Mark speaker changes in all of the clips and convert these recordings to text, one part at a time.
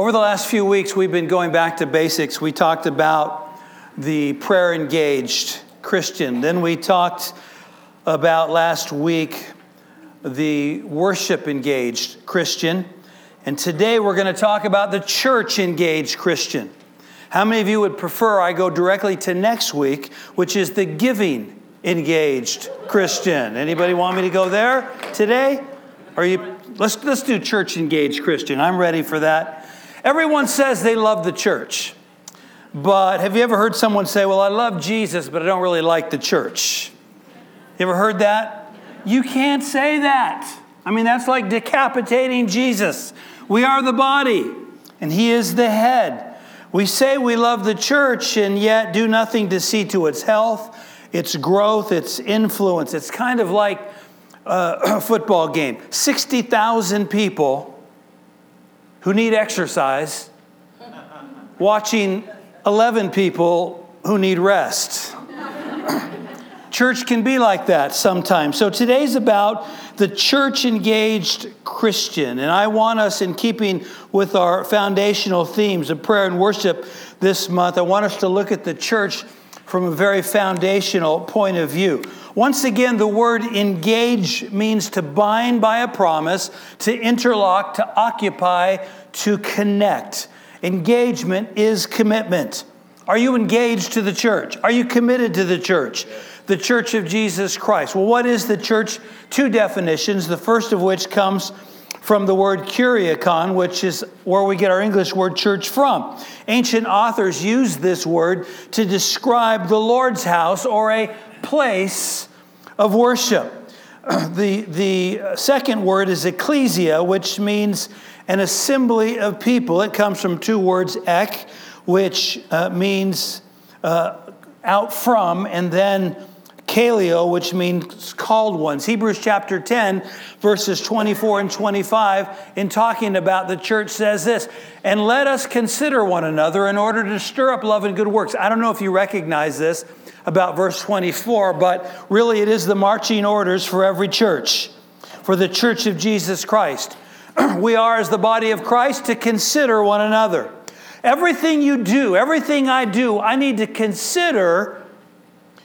Speaker 1: Over the last few weeks, we've been going back to basics. We talked about the prayer engaged Christian. Then we talked about last week the worship engaged Christian. And today we're going to talk about the church engaged Christian. How many of you would prefer I go directly to next week, which is the giving engaged Christian? Anybody want me to go there today? Are you let's let's do church engaged Christian. I'm ready for that. Everyone says they love the church. But have you ever heard someone say, Well, I love Jesus, but I don't really like the church? You ever heard that? You can't say that. I mean, that's like decapitating Jesus. We are the body, and He is the head. We say we love the church and yet do nothing to see to its health, its growth, its influence. It's kind of like a football game 60,000 people who need exercise, watching 11 people who need rest. church can be like that sometimes. So today's about the church engaged Christian. And I want us, in keeping with our foundational themes of prayer and worship this month, I want us to look at the church from a very foundational point of view. Once again, the word engage means to bind by a promise, to interlock, to occupy, to connect. Engagement is commitment. Are you engaged to the church? Are you committed to the church? The church of Jesus Christ. Well, what is the church? Two definitions, the first of which comes from the word kuriakon, which is where we get our English word church from. Ancient authors used this word to describe the Lord's house or a place of worship. The, the second word is ecclesia, which means an assembly of people. It comes from two words, ek, which uh, means uh, out from, and then kaleo, which means called ones. Hebrews chapter 10, verses 24 and 25, in talking about the church, says this And let us consider one another in order to stir up love and good works. I don't know if you recognize this about verse 24, but really it is the marching orders for every church, for the church of Jesus Christ. we are, as the body of Christ, to consider one another. Everything you do, everything I do, I need to consider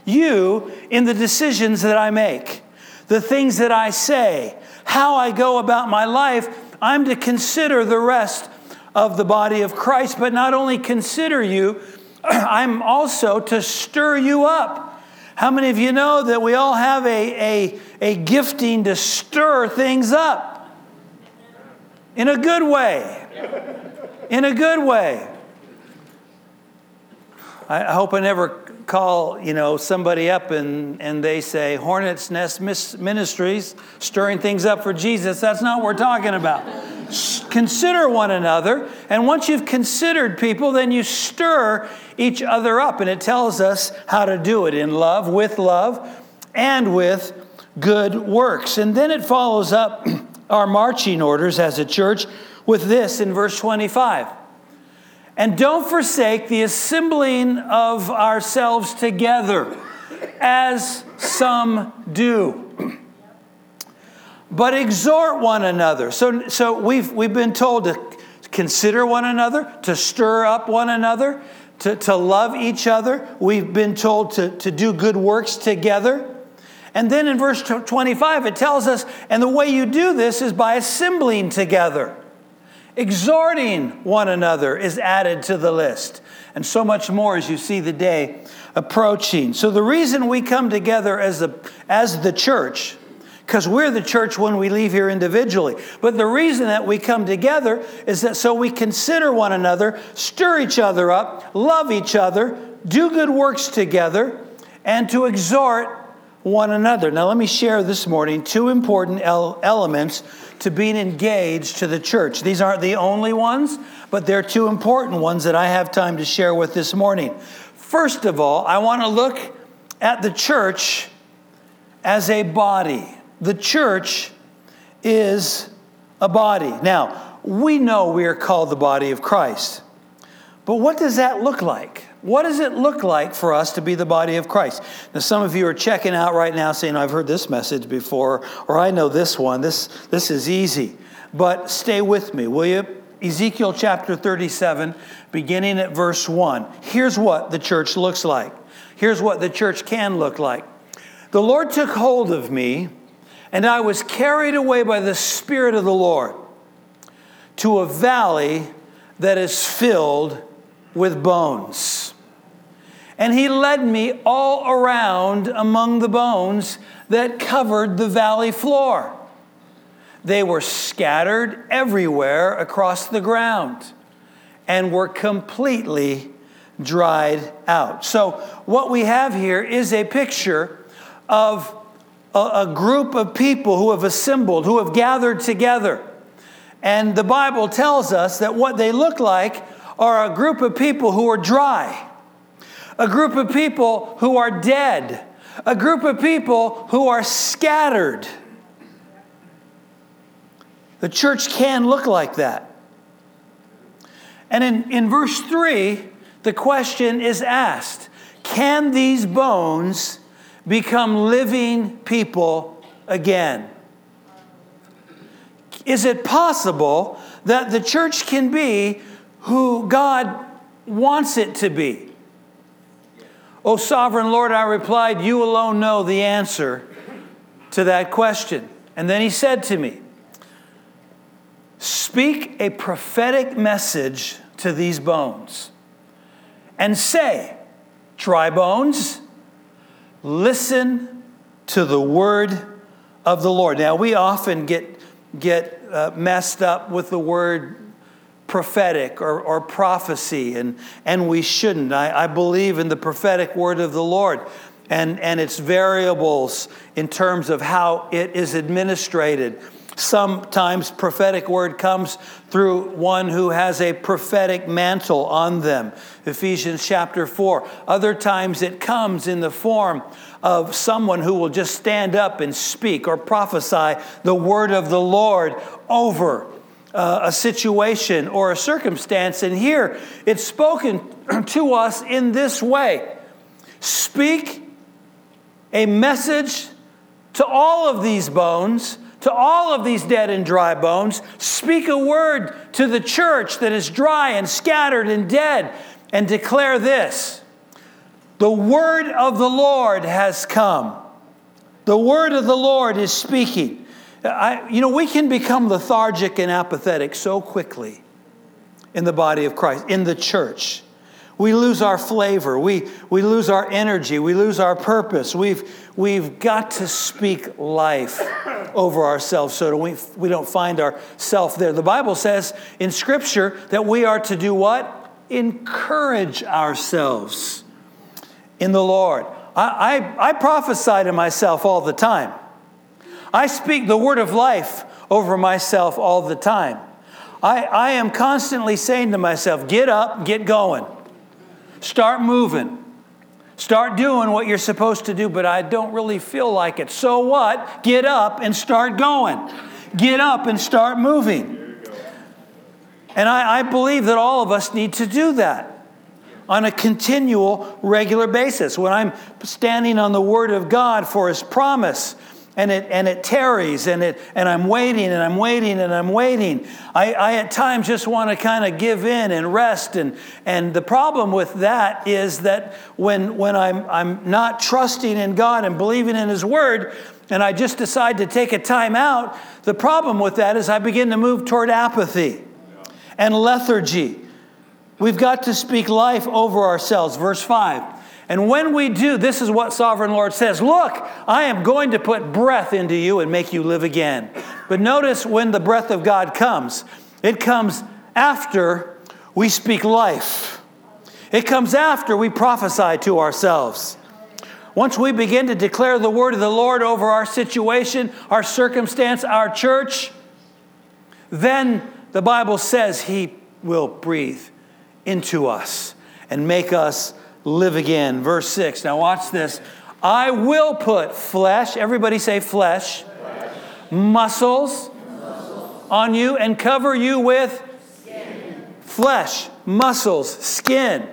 Speaker 1: you in the decisions that I make, the things that I say, how I go about my life. I'm to consider the rest of the body of Christ, but not only consider you, I'm also to stir you up. How many of you know that we all have a, a, a gifting to stir things up? In a good way. In a good way. I hope I never call, you know, somebody up and, and they say, Hornet's Nest Ministries, stirring things up for Jesus. That's not what we're talking about. Consider one another. And once you've considered people, then you stir each other up. And it tells us how to do it in love, with love, and with good works. And then it follows up our marching orders as a church with this in verse 25. And don't forsake the assembling of ourselves together, as some do. But exhort one another. So, so we've, we've been told to consider one another, to stir up one another, to, to love each other. We've been told to, to do good works together. And then in verse 25, it tells us, and the way you do this is by assembling together. Exhorting one another is added to the list, and so much more as you see the day approaching. So, the reason we come together as, a, as the church, because we're the church when we leave here individually, but the reason that we come together is that so we consider one another, stir each other up, love each other, do good works together, and to exhort one another. Now, let me share this morning two important elements to being engaged to the church. These aren't the only ones, but they're two important ones that I have time to share with this morning. First of all, I want to look at the church as a body. The church is a body. Now, we know we are called the body of Christ. But what does that look like? What does it look like for us to be the body of Christ? Now, some of you are checking out right now saying, I've heard this message before, or I know this one. This, this is easy. But stay with me, will you? Ezekiel chapter 37, beginning at verse 1. Here's what the church looks like. Here's what the church can look like. The Lord took hold of me, and I was carried away by the Spirit of the Lord to a valley that is filled with bones. And he led me all around among the bones that covered the valley floor. They were scattered everywhere across the ground and were completely dried out. So, what we have here is a picture of a, a, group of people who have assembled, who have gathered together. And the Bible tells us that what they look like are a group of people who are dry, a group of people who are dead, a group of people who are scattered. The church can look like that. And in, in verse 3, the question is asked Can these bones become living people again? Is it possible that the church can be who God wants it to be? O sovereign Lord, I replied, You alone know the answer to that question. And then he said to me, Speak a prophetic message to these bones and say, Dry bones, listen to the word of the Lord. Now, we often get, get uh, messed up with the word prophetic or, or prophecy, and, and we shouldn't. I, I believe in the prophetic word of the Lord and, and its variables in terms of how it is administrated. Sometimes prophetic word comes through one who has a prophetic mantle on them. Ephesians chapter 4. Other times it comes in the form of someone who will just stand up and speak or prophesy the word of the Lord over uh, a situation or a circumstance. And here it's spoken to us in this way Speak a message to all of these bones to all of these dead and dry bones. Speak a word to the church that is dry and scattered and dead, and declare this The word of the Lord has come. The word of the Lord is speaking. I, you know, we can become lethargic and apathetic so quickly in the body of Christ, in the church. We lose our flavor. We, we lose our energy. We lose our purpose. We've, we've got to speak life over ourselves so that we, we don't find ourselves there. The Bible says in Scripture that we are to do what? Encourage ourselves in the Lord. I, I, I prophesy to myself all the time. I speak the word of life over myself all the time. I, I am constantly saying to myself, get up, get going. Start moving. Start doing what you're supposed to do, but I don't really feel like it. So what? Get up and start going. Get up and start moving. And I, I believe that all of us need to do that on a continual, regular basis. When I'm standing on the Word of God for His promise, and it and it tarries and it and I'm waiting and I'm waiting and I'm waiting. I, I at times just want to kind of give in and rest and and the problem with that is that when when I'm I'm not trusting in God and believing in His Word and I just decide to take a time out, the problem with that is I begin to move toward apathy and lethargy. We've got to speak life over ourselves. Verse 5. And when we do, this is what Sovereign Lord says Look, I am going to put breath into you and make you live again. But notice when the breath of God comes, it comes after we speak life, it comes after we prophesy to ourselves. Once we begin to declare the word of the Lord over our situation, our circumstance, our church, then the Bible says He will breathe into us and make us live again. Verse 6. Now, watch this. I will put flesh, everybody say flesh, flesh. Muscles, muscles, on you and cover you with skin. flesh, muscles, skin.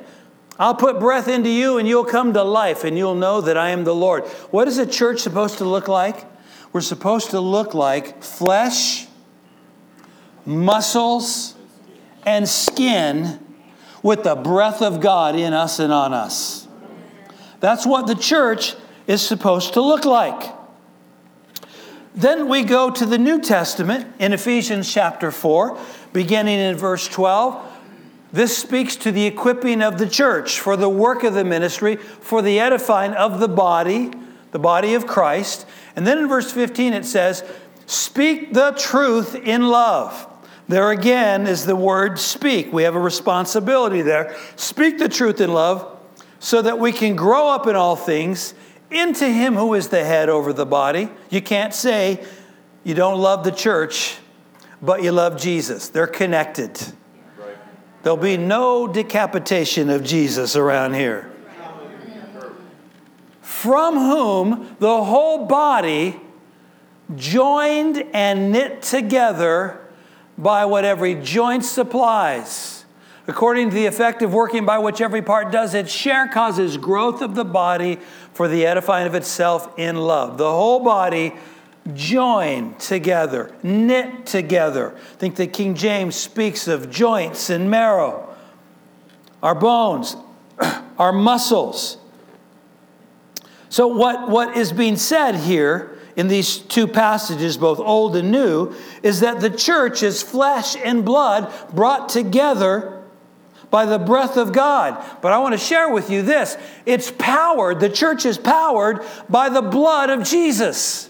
Speaker 1: I'll put breath into you and you'll come to life and you'll know that I am the Lord. What is a church supposed to look like? We're supposed to look like flesh, muscles, and skin with the breath of God in us and on us. That's what the church is supposed to look like. Then we go to the New Testament in Ephesians chapter 4, beginning in verse 12. This speaks to the equipping of the church for the work of the ministry, for the edifying of the body, the body of Christ. And then in verse 15 it says, Speak the truth in love. There again is the word speak. We have a responsibility there. Speak the truth in love so that we can grow up in all things into Him who is the head over the body. You can't say you don't love the church, but you love Jesus. They're connected. There'll be no decapitation of Jesus around here. From whom the whole body, joined and knit together by what every joint supplies, according to the effective working by which every part does its share, causes growth of the body for the edifying of itself in love. The whole body joined together, knit together. I think that King James speaks of joints and marrow, our bones, our muscles. So, what, what is being said here in these two passages, both old and new, is that the church is flesh and blood brought together by the breath of God. But I want to share with you this it's powered, the church is powered by the blood of Jesus.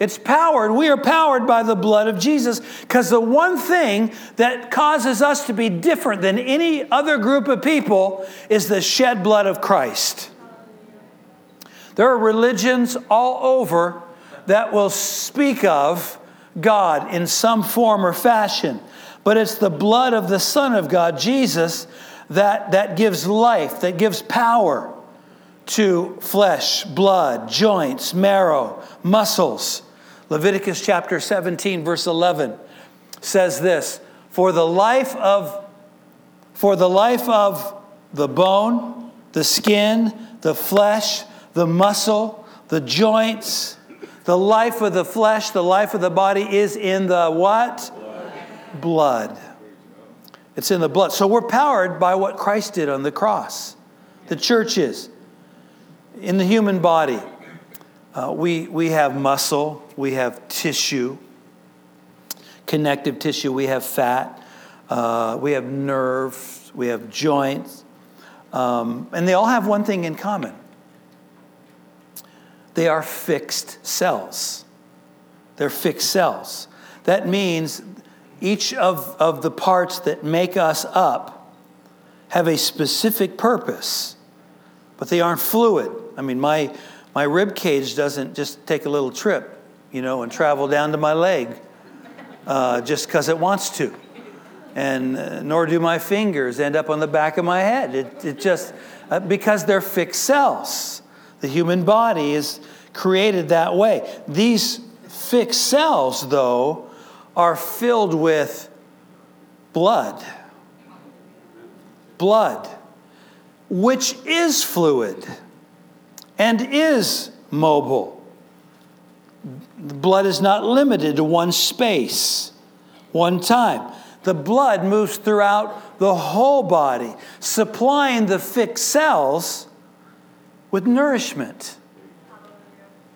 Speaker 1: It's powered. We are powered by the blood of Jesus because the one thing that causes us to be different than any other group of people is the shed blood of Christ. There are religions all over that will speak of God in some form or fashion, but it's the blood of the Son of God, Jesus, that, that gives life, that gives power to flesh, blood, joints, marrow, muscles. Leviticus chapter 17 verse 11 says this, for the life of for the life of the bone, the skin, the flesh, the muscle, the joints, the life of the flesh, the life of the body is in the what? Blood. blood. It's in the blood. So we're powered by what Christ did on the cross. The church is in the human body. Uh, we, we have muscle, we have tissue, connective tissue, we have fat, uh, we have nerves, we have joints, um, and they all have one thing in common they are fixed cells. They're fixed cells. That means each of, of the parts that make us up have a specific purpose, but they aren't fluid. I mean, my, my rib cage doesn't just take a little trip, you know, and travel down to my leg uh, just because it wants to. And uh, nor do my fingers end up on the back of my head. It, it just, uh, because they're fixed cells. The human body is created that way. These fixed cells, though, are filled with blood. Blood, which is fluid and is mobile. The blood is not limited to one space, one time. The blood moves throughout the whole body, supplying the fixed cells with nourishment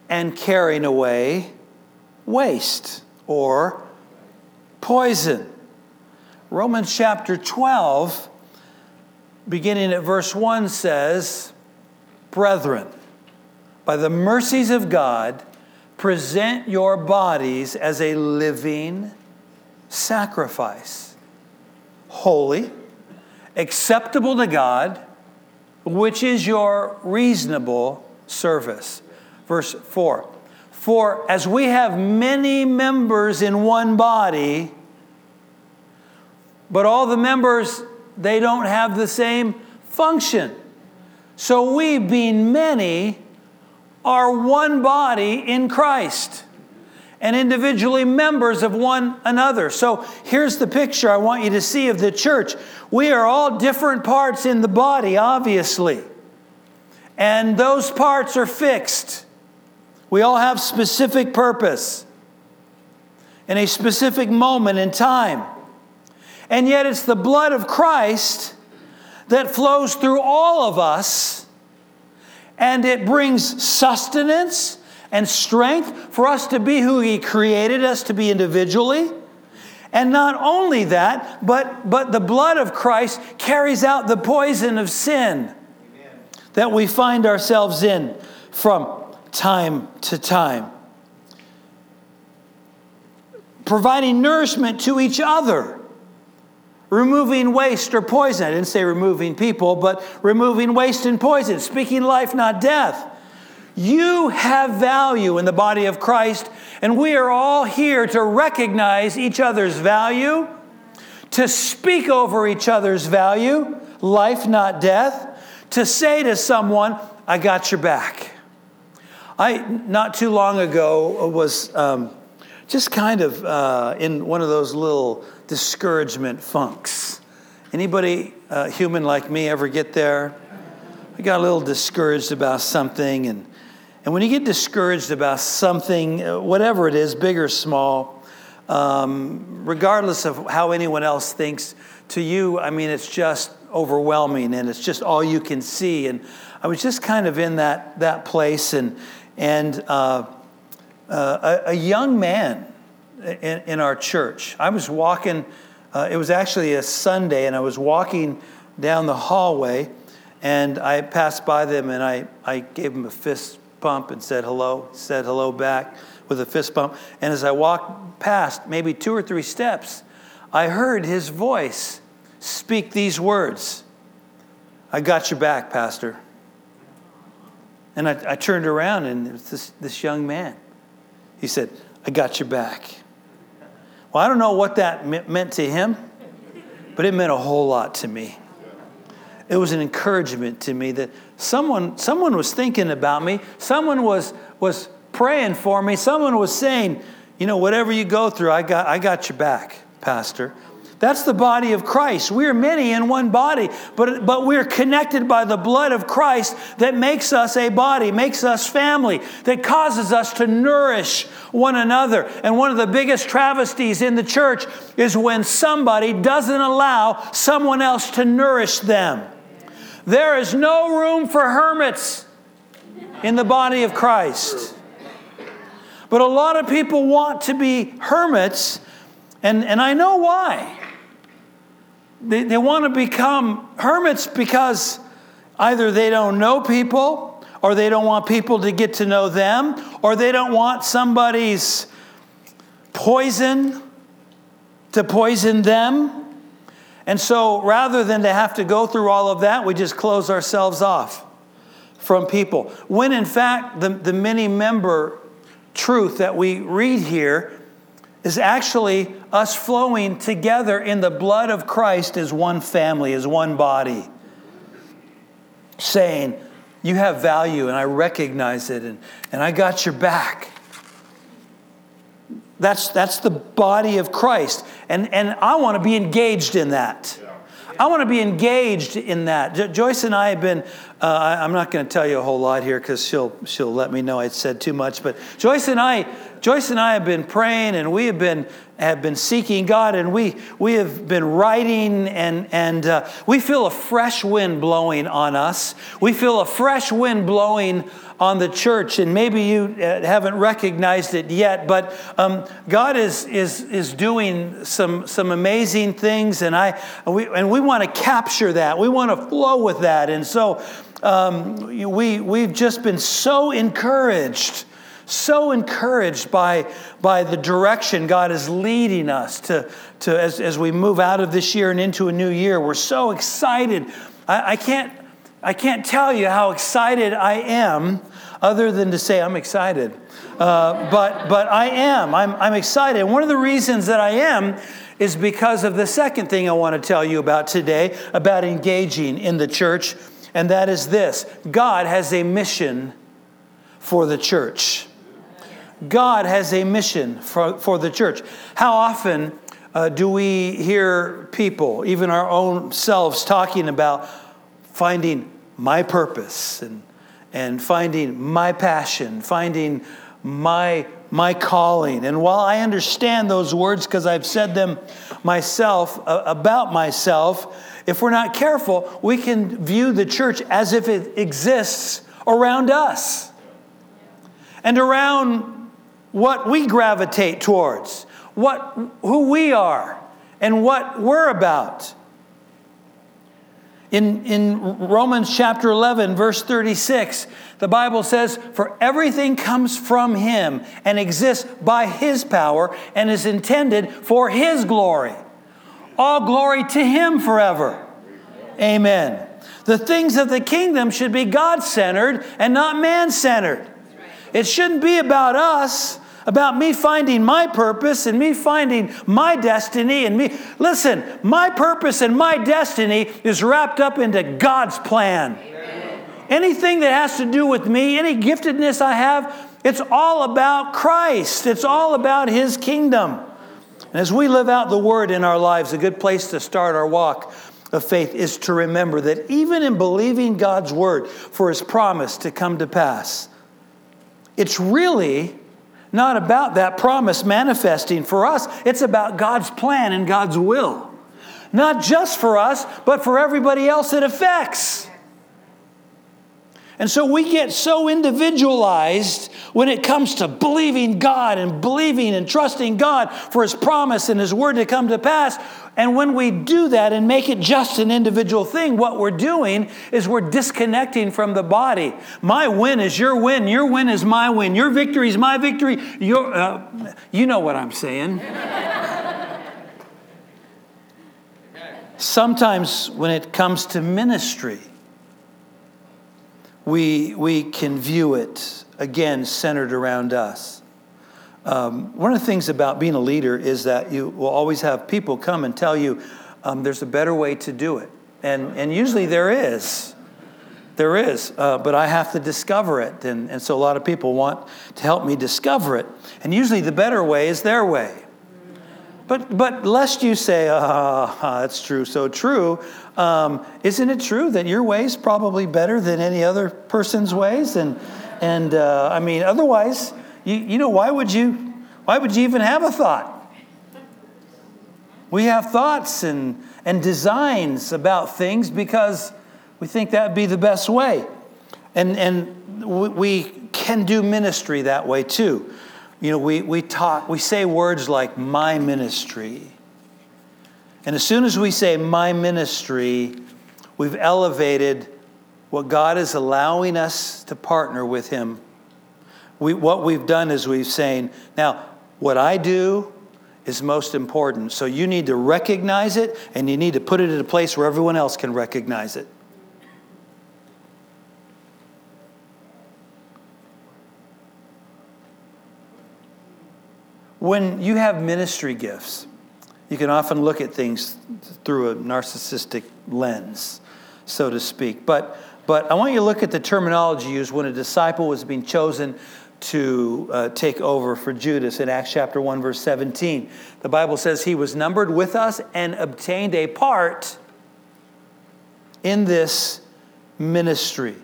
Speaker 1: and carrying away waste or poison. Romans chapter 12, beginning at verse 1, says, Brethren, by the mercies of God, present your bodies as a living sacrifice, holy, acceptable to God which is your reasonable service. Verse 4 For as we have many members in one body, but all the members, they don't have the same function. So we, being many, are one body in Christ and individually members of one another. So here's the picture I want you to see of the church. We are all different parts in the body, obviously, and those parts are fixed. We all have specific purpose in a specific moment in time. And yet it's the blood of Christ that flows through all of us and it brings sustenance and strength for us to be who He created us to be individually. And not only that, but, but the blood of Christ carries out the poison of sin Amen. that we find ourselves in from time to time. Providing nourishment to each other, removing waste or poison. I didn't say removing people, but removing waste and poison, speaking life, not death. You have value in the body of Christ, and we are all here to recognize each other's value, to speak over each other's value, life, not death, to say to someone, I got your back. I, not too long ago, was um, just kind of uh, in one of those little discouragement funks. Anybody uh, human like me ever get there? I got a little discouraged about something, and, and when you get discouraged about something, uh, whatever it is, big or small, um, regardless of how anyone else thinks, to you, I mean, it's just overwhelming and it's just all you can see. And I was just kind of in that, that place, and, and uh, uh, a, a, young man in, in, our church. I was walking, uh, it was actually a Sunday, and I was walking down the hallway, and I passed by them and I, I gave him a fist bump and said hello, said hello back with a fist bump. And as I walked past, maybe two or three steps, I heard his voice speak these words I got your back, Pastor. And I, I turned around and it was this, this young man. He said, I got your back. Well, I don't know what that meant to him, but it meant a whole lot to me. It was an encouragement to me that someone, someone was thinking about me, someone was, was praying for me, someone was saying, you know, whatever you go through, I got, I got your back, Pastor. That's the body of Christ. We're many in one body, but, but we're connected by the blood of Christ that makes us a body, makes us family, that causes us to nourish one another. And one of the biggest travesties in the church is when somebody doesn't allow someone else to nourish them. There is no room for hermits in the body of Christ. But a lot of people want to be hermits, and, and I know why. They, they want to become hermits because either they don't know people, or they don't want people to get to know them, or they don't want somebody's poison to poison them. And so rather than to have to go through all of that, we just close ourselves off from people. When in fact, the, the many member truth that we read here is actually us flowing together in the blood of Christ as one family, as one body, saying, You have value and I recognize it and, and I got your back. That's, that's the body of Christ. And, and I want to be engaged in that. I want to be engaged in that. Joyce and I have been, uh, I'm not going to tell you a whole lot here because she'll, she'll let me know I said too much, but Joyce and I Joyce and I have been praying and we have been have been seeking God and we we have been writing and and uh, we feel a fresh wind blowing on us. We feel a fresh wind blowing on the church and maybe you uh, haven't recognized it yet but um, god is, is, is doing some, some amazing things and, I, we, and we want to capture that we want to flow with that and so um, we, we've just been so encouraged so encouraged by, by the direction God is leading us to, to as, as we move out of this year and into a new year. We're so excited. I, I, can't, I can't tell you how excited I am, other than to say I'm excited. Uh, but, but I am. I'm, I'm excited. One of the reasons that I am is because of the second thing I want to tell you about today about engaging in the church, and that is this God has a mission for the church. God has a mission for, for the church. How often uh, do we hear people, even our own selves, talking about finding my purpose and, and finding my passion, finding my my calling. And while I understand those words because I've said them myself uh, about myself, if we're not careful, we can view the church as if it exists around us and around what we gravitate towards, what who we are and what we're about. In, in Romans chapter 11, verse 36, the Bible says, For everything comes from him and exists by his power and is intended for his glory. All glory to him forever. Amen. The things of the kingdom should be God centered and not man centered. It shouldn't be about us about me finding my purpose and me finding my destiny and me. Listen, my purpose and my destiny is wrapped up into God's plan. Amen. Anything that has to do with me, any giftedness I have, it's all about Christ. It's all about His kingdom. And as we live out the word in our lives, a good place to start our walk of faith is to remember that even in believing God's word for His promise to come to pass, it's really not about that promise manifesting for us. It's about God's plan and God's will. Not just for us, but for everybody else it affects. And so we get so individualized when it comes to believing God and believing and trusting God for His promise and His word to come to pass. And when we do that and make it just an individual thing, what we're doing is we're disconnecting from the body. My win is your win. Your win is my win. Your victory is my victory. Your, uh, you know what I'm saying. Sometimes when it comes to ministry, we, we can view it, again, centered around us. Um, one of the things about being a leader is that you will always have people come and tell you um, there's a better way to do it. And, and usually there is. There is, uh, but I have to discover it. And, and so a lot of people want to help me discover it. And usually the better way is their way. But, but lest you say, ah, oh, that's true, so true, um, isn't it true that your way is probably better than any other person's ways? And, and uh, I mean, otherwise, you, you know, why would you, why would you even have a thought? We have thoughts and, and designs about things because we think that would be the best way. And, and we can do ministry that way too. You know, we, we talk, we say words like my ministry. And as soon as we say my ministry, we've elevated what God is allowing us to partner with Him. We, what we've done is we've saying, now, what I do is most important. So you need to recognize it and you need to put it in a place where everyone else can recognize it. When you have ministry gifts, you can often look at things through a narcissistic lens, so to speak. But, but I want you to look at the terminology used when a disciple was being chosen to uh, take over for Judas in Acts chapter 1, verse 17. The Bible says he was numbered with us and obtained a part in this ministry.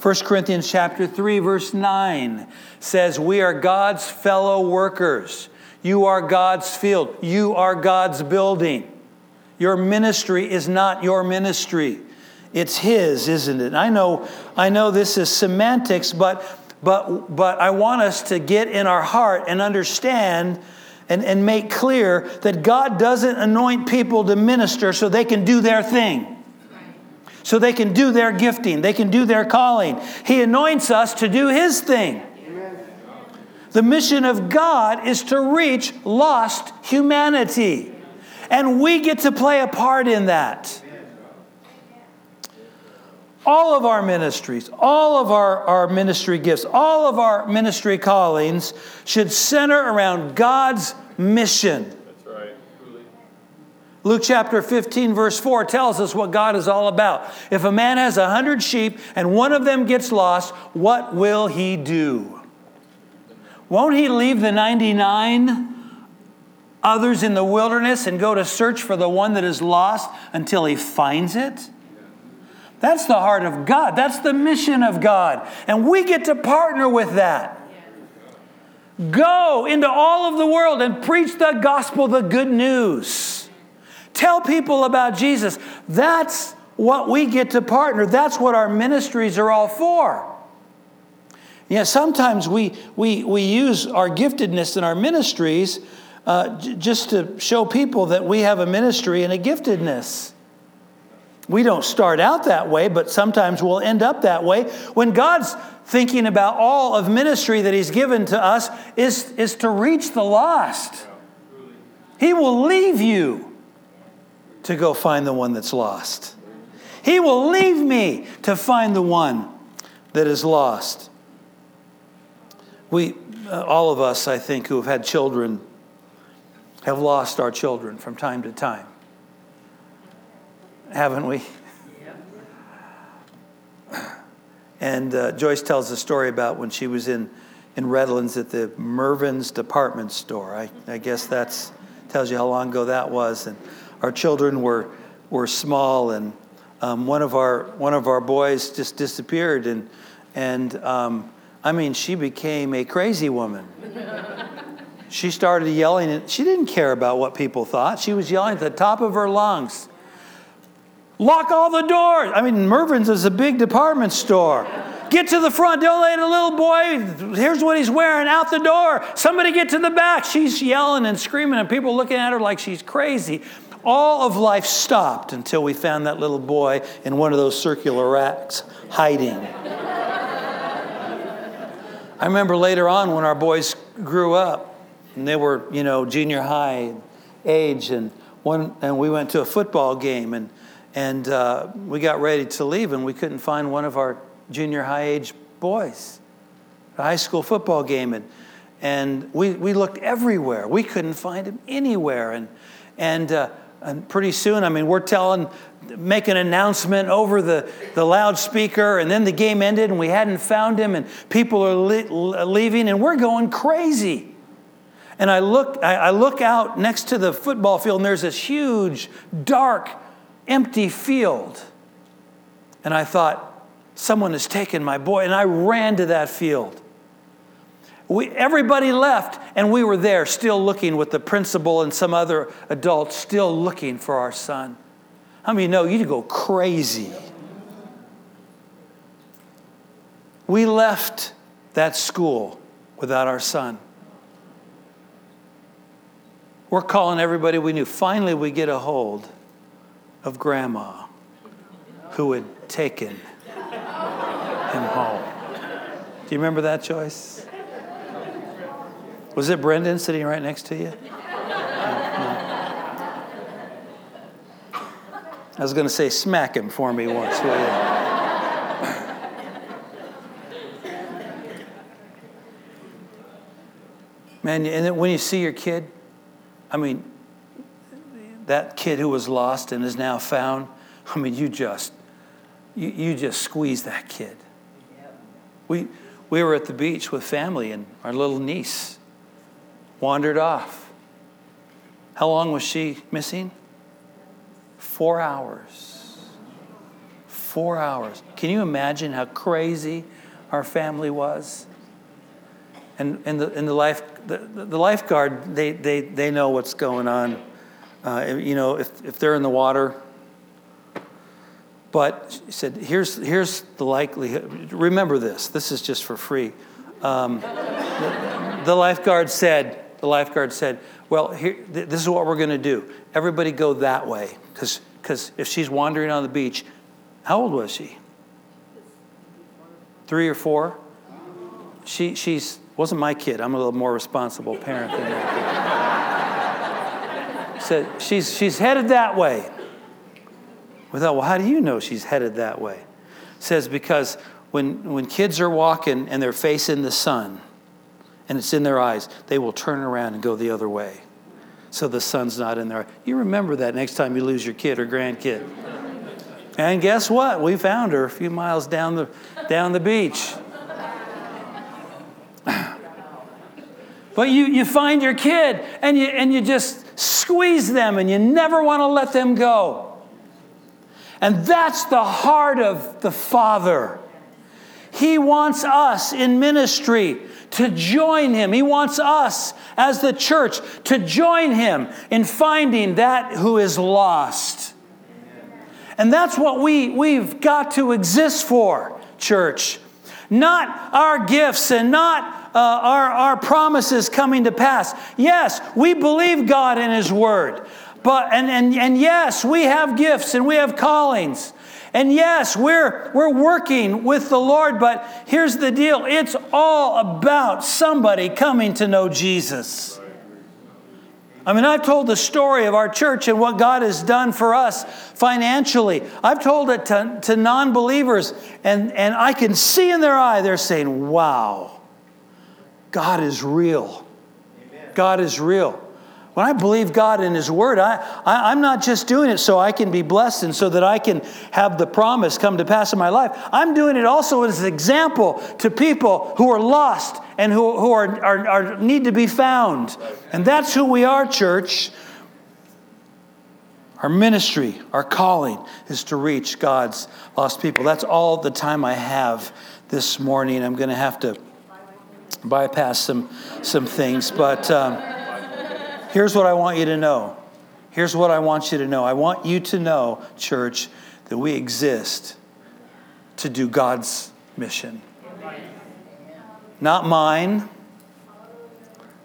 Speaker 1: 1 Corinthians chapter 3 verse 9 says we are God's fellow workers. You are God's field. You are God's building. Your ministry is not your ministry. It's his, isn't it? I know I know this is semantics, but but but I want us to get in our heart and understand and, and make clear that God doesn't anoint people to minister so they can do their thing so they can do their gifting, they can do their calling. He anoints us to do His thing. The mission of God is to reach lost humanity. And we get to play a part in that. All of our ministries, all of our, our ministry gifts, all of our ministry callings should center around God's mission. Luke chapter 15, verse 4 tells us what God is all about. If a man has a hundred sheep and one of them gets lost, what will he do? Won't he leave the 99 others in the wilderness and go to search for the one that is lost until he finds it? That's the heart of God. That's the mission of God. And we get to partner with that. Go into all of the world and preach the gospel, the good news. Tell people about Jesus. That's what we get to partner. That's what our ministries are all for. Yeah, sometimes we, we, we use our giftedness in our ministries uh, j- just to show people that we have a ministry and a giftedness. We don't start out that way, but sometimes we'll end up that way. When God's thinking about all of ministry that He's given to us, is, is to reach the lost. He will leave you to go find the one that's lost. He will leave me to find the one that is lost. We, uh, all of us, I think, who have had children, have lost our children from time to time. Haven't we? And uh, Joyce tells a story about when she was in, in Redlands at the Mervyn's department store. I, I guess that tells you how long ago that was. And our children were, were small, and um, one, of our, one of our boys just disappeared. And, and um, I mean, she became a crazy woman. she started yelling, and she didn't care about what people thought. She was yelling at the top of her lungs. Lock all the doors. I mean, Mervyn's is a big department store. Get to the front. Don't let a little boy. Here's what he's wearing out the door. Somebody get to the back. She's yelling and screaming, and people looking at her like she's crazy. All of life stopped until we found that little boy in one of those circular racks hiding. I remember later on when our boys grew up and they were, you know, junior high age, and one and we went to a football game and and uh, we got ready to leave, and we couldn't find one of our junior high age boys. A high school football game, and, and we, we looked everywhere. We couldn't find him anywhere. And, and, uh, and pretty soon, I mean, we're telling, make an announcement over the, the loudspeaker, and then the game ended, and we hadn't found him, and people are leaving, and we're going crazy. And I look, I, I look out next to the football field, and there's this huge, dark, empty field. And I thought, someone has taken my boy. And I ran to that field. We, everybody left, and we were there still looking with the principal and some other adults, still looking for our son. How many know you'd go crazy? We left that school without our son. We're calling everybody we knew. Finally, we get a hold of grandma who had taken him home. Do you remember that Joyce? Was it Brendan sitting right next to you? I was going to say, smack him for me once, will you? Man, and then when you see your kid, I mean, that kid who was lost and is now found, I mean, you just, you, you just squeeze that kid. We, we were at the beach with family, and our little niece wandered off. How long was she missing? Four hours. Four hours. Can you imagine how crazy our family was? And, and, the, and the, life, the, the lifeguard, they, they, they know what's going on uh, you know, if, if they're in the water. But she said, here's, here's the likelihood. Remember this, this is just for free. Um, the, the, lifeguard said, the lifeguard said, well, here, th- this is what we're going to do. Everybody go that way. Because if she's wandering on the beach, how old was she? Three or four? She she's, wasn't my kid. I'm a little more responsible parent than that said, she's, she's headed that way. We thought, well, how do you know she's headed that way? says, because when, when kids are walking and they're facing the sun and it's in their eyes, they will turn around and go the other way. So the sun's not in there. You remember that next time you lose your kid or grandkid. And guess what? We found her a few miles down the, down the beach. But you, you find your kid and you, and you just squeeze them and you never want to let them go. And that's the heart of the Father. He wants us in ministry to join Him. He wants us as the church to join Him in finding that who is lost. And that's what we, we've got to exist for, church. Not our gifts and not uh, our, our promises coming to pass. Yes, we believe God in His Word. But, and, and, and yes, we have gifts and we have callings. And yes, we're, we're working with the Lord, but here's the deal it's all about somebody coming to know Jesus. I mean, I've told the story of our church and what God has done for us financially. I've told it to, to non believers, and, and I can see in their eye, they're saying, Wow, God is real. God is real. When I believe God in His Word, I, I, am not just doing it so I can be blessed and so that I can have the promise come to pass in my life. I'm doing it also as an example to people who are lost and who, who are, are, are need to be found. And that's who we are, church. Our ministry, our calling is to reach God's lost people. That's all the time I have this morning. I'm going to have to bypass some, some things, but. Um, Here's what I want you to know. Here's what I want you to know. I want you to know, church, that we exist to do God's mission. Not mine.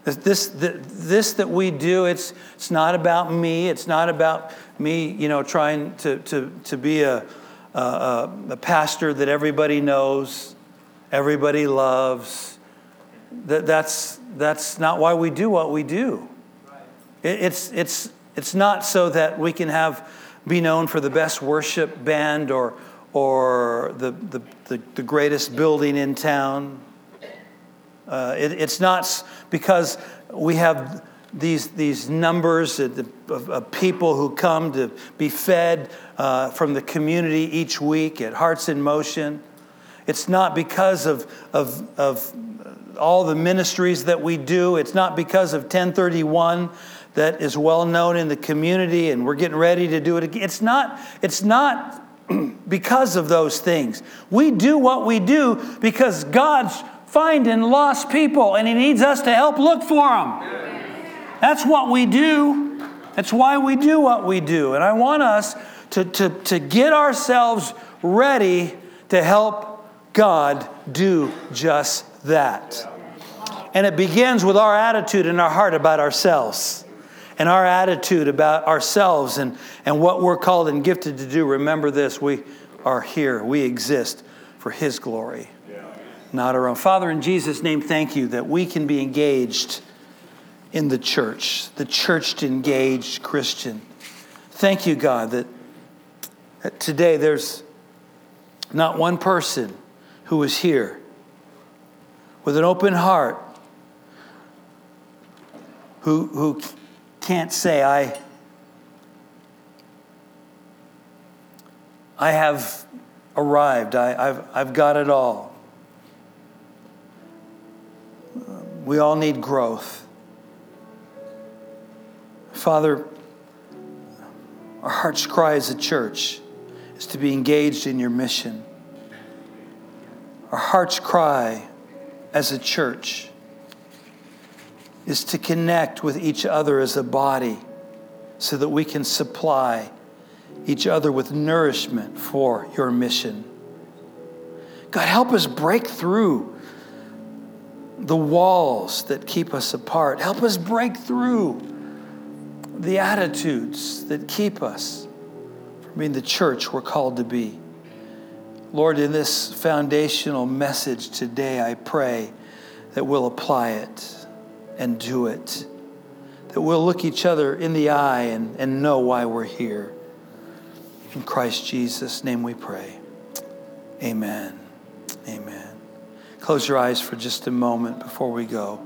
Speaker 1: This, this, this that we do, it's, it's not about me. It's not about me, you know, trying to, to, to be a, a, a pastor that everybody knows, everybody loves. That, that's, that's not why we do what we do. It's, it's, it's not so that we can have be known for the best worship band or, or the, the, the, the greatest building in town. Uh, it, it's not because we have these, these numbers of, of, people who come to be fed uh, from the community each week at Hearts in Motion. It's not because of, of, of all the ministries that we do. It's not because of 1031 that is well known in the community and we're getting ready to do it again. It's not, it's not because of those things. We do what we do because God's finding lost people and He needs us to help look for them. That's what we do. That's why we do what we do. And I want us to, to, to get ourselves ready to help God do just that. And it begins with our attitude and our heart about ourselves and our attitude about ourselves and, and what we're called and gifted to do, remember this we are here, we exist for His glory, yeah. not our own. Father, in Jesus' name, thank you that we can be engaged in the church, the church engaged Christian. Thank you, God, that, that today there's not one person who is here with an open heart who, who can't say, I, I have arrived, I, have I've got it all. We all need growth. Father, our heart's cry as a church is to be engaged in your mission. Our heart's cry as a church is to connect with each other as a body so that we can supply each other with nourishment for your mission. God, help us break through the walls that keep us apart. Help us break through the attitudes that keep us from being the church we're called to be. Lord, in this foundational message today, I pray that we'll apply it and do it. That we'll look each other in the eye and, and know why we're here. In Christ Jesus' name we pray. Amen. Amen. Close your eyes for just a moment before we go.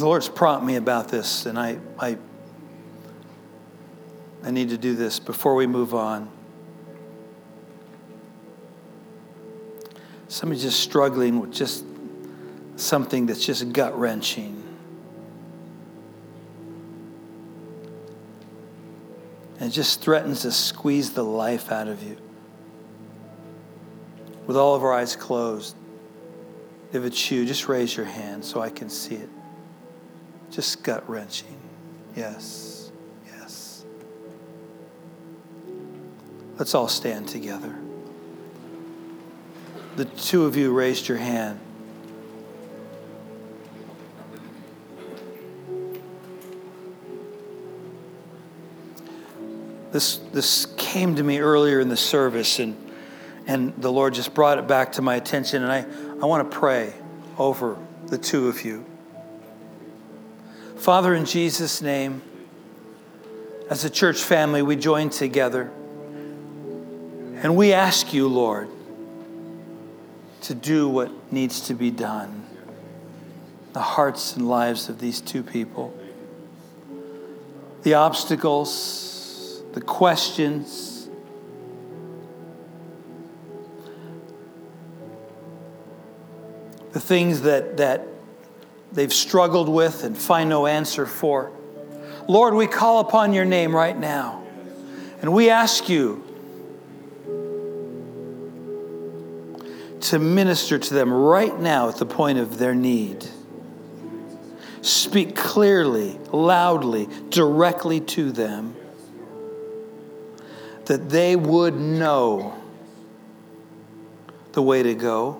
Speaker 1: The Lord's prompted me about this, and I, I, I need to do this before we move on. Somebody's just struggling with just something that's just gut wrenching. And just threatens to squeeze the life out of you. With all of our eyes closed, if it's you, just raise your hand so I can see it. Just gut wrenching. Yes, yes. Let's all stand together. The two of you raised your hand. This, this came to me earlier in the service, and, and the Lord just brought it back to my attention. And I, I want to pray over the two of you. Father, in Jesus' name, as a church family, we join together and we ask you, Lord, to do what needs to be done. The hearts and lives of these two people, the obstacles, the questions. The things that, that they've struggled with and find no answer for. Lord, we call upon your name right now. And we ask you to minister to them right now at the point of their need. Speak clearly, loudly, directly to them that they would know the way to go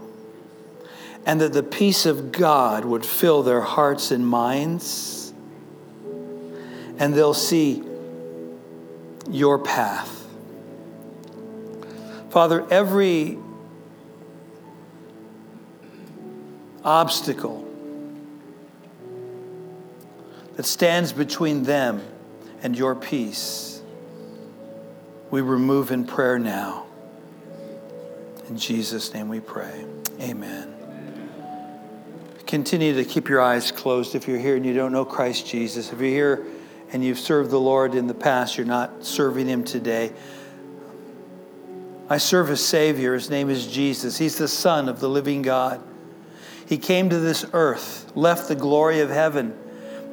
Speaker 1: and that the peace of God would fill their hearts and minds, and they'll see your path. Father, every obstacle that stands between them and your peace, we remove in prayer now. In Jesus' name we pray. Amen. Continue to keep your eyes closed if you're here and you don't know Christ Jesus. If you're here and you've served the Lord in the past, you're not serving Him today. I serve a Savior. His name is Jesus. He's the Son of the living God. He came to this earth, left the glory of heaven,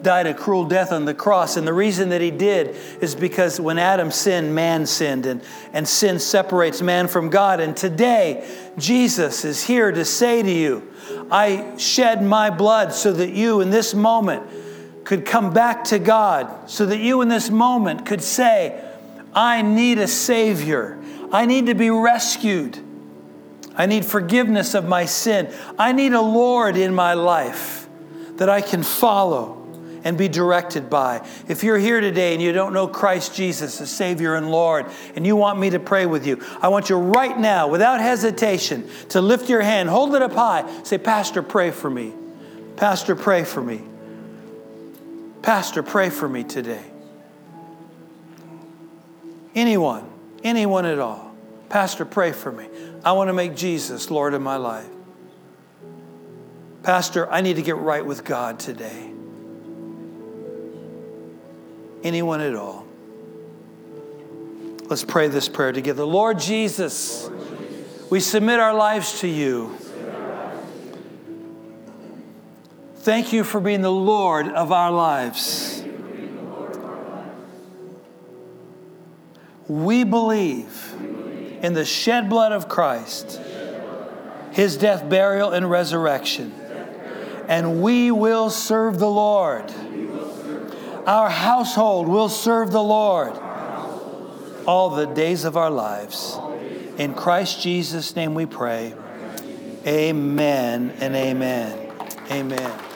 Speaker 1: died a cruel death on the cross. And the reason that he did is because when Adam sinned, man sinned, and, and sin separates man from God. And today, Jesus is here to say to you, I shed my blood so that you in this moment could come back to God, so that you in this moment could say, I need a Savior. I need to be rescued. I need forgiveness of my sin. I need a Lord in my life that I can follow and be directed by. If you're here today and you don't know Christ Jesus as Savior and Lord, and you want me to pray with you, I want you right now, without hesitation, to lift your hand, hold it up high, say, Pastor, pray for me. Pastor, pray for me. Pastor, pray for me today. Anyone, anyone at all. Pastor, pray for me. I want to make Jesus Lord of my life. Pastor, I need to get right with God today anyone at all. Let's pray this prayer together. Lord Jesus, we submit our lives to you. Thank you for being the Lord of our lives. We believe in the shed blood of Christ, his death, burial, and resurrection. And we will serve the Lord our household will serve the Lord all the days of our lives. In Christ Jesus' name we pray. Amen and amen. Amen.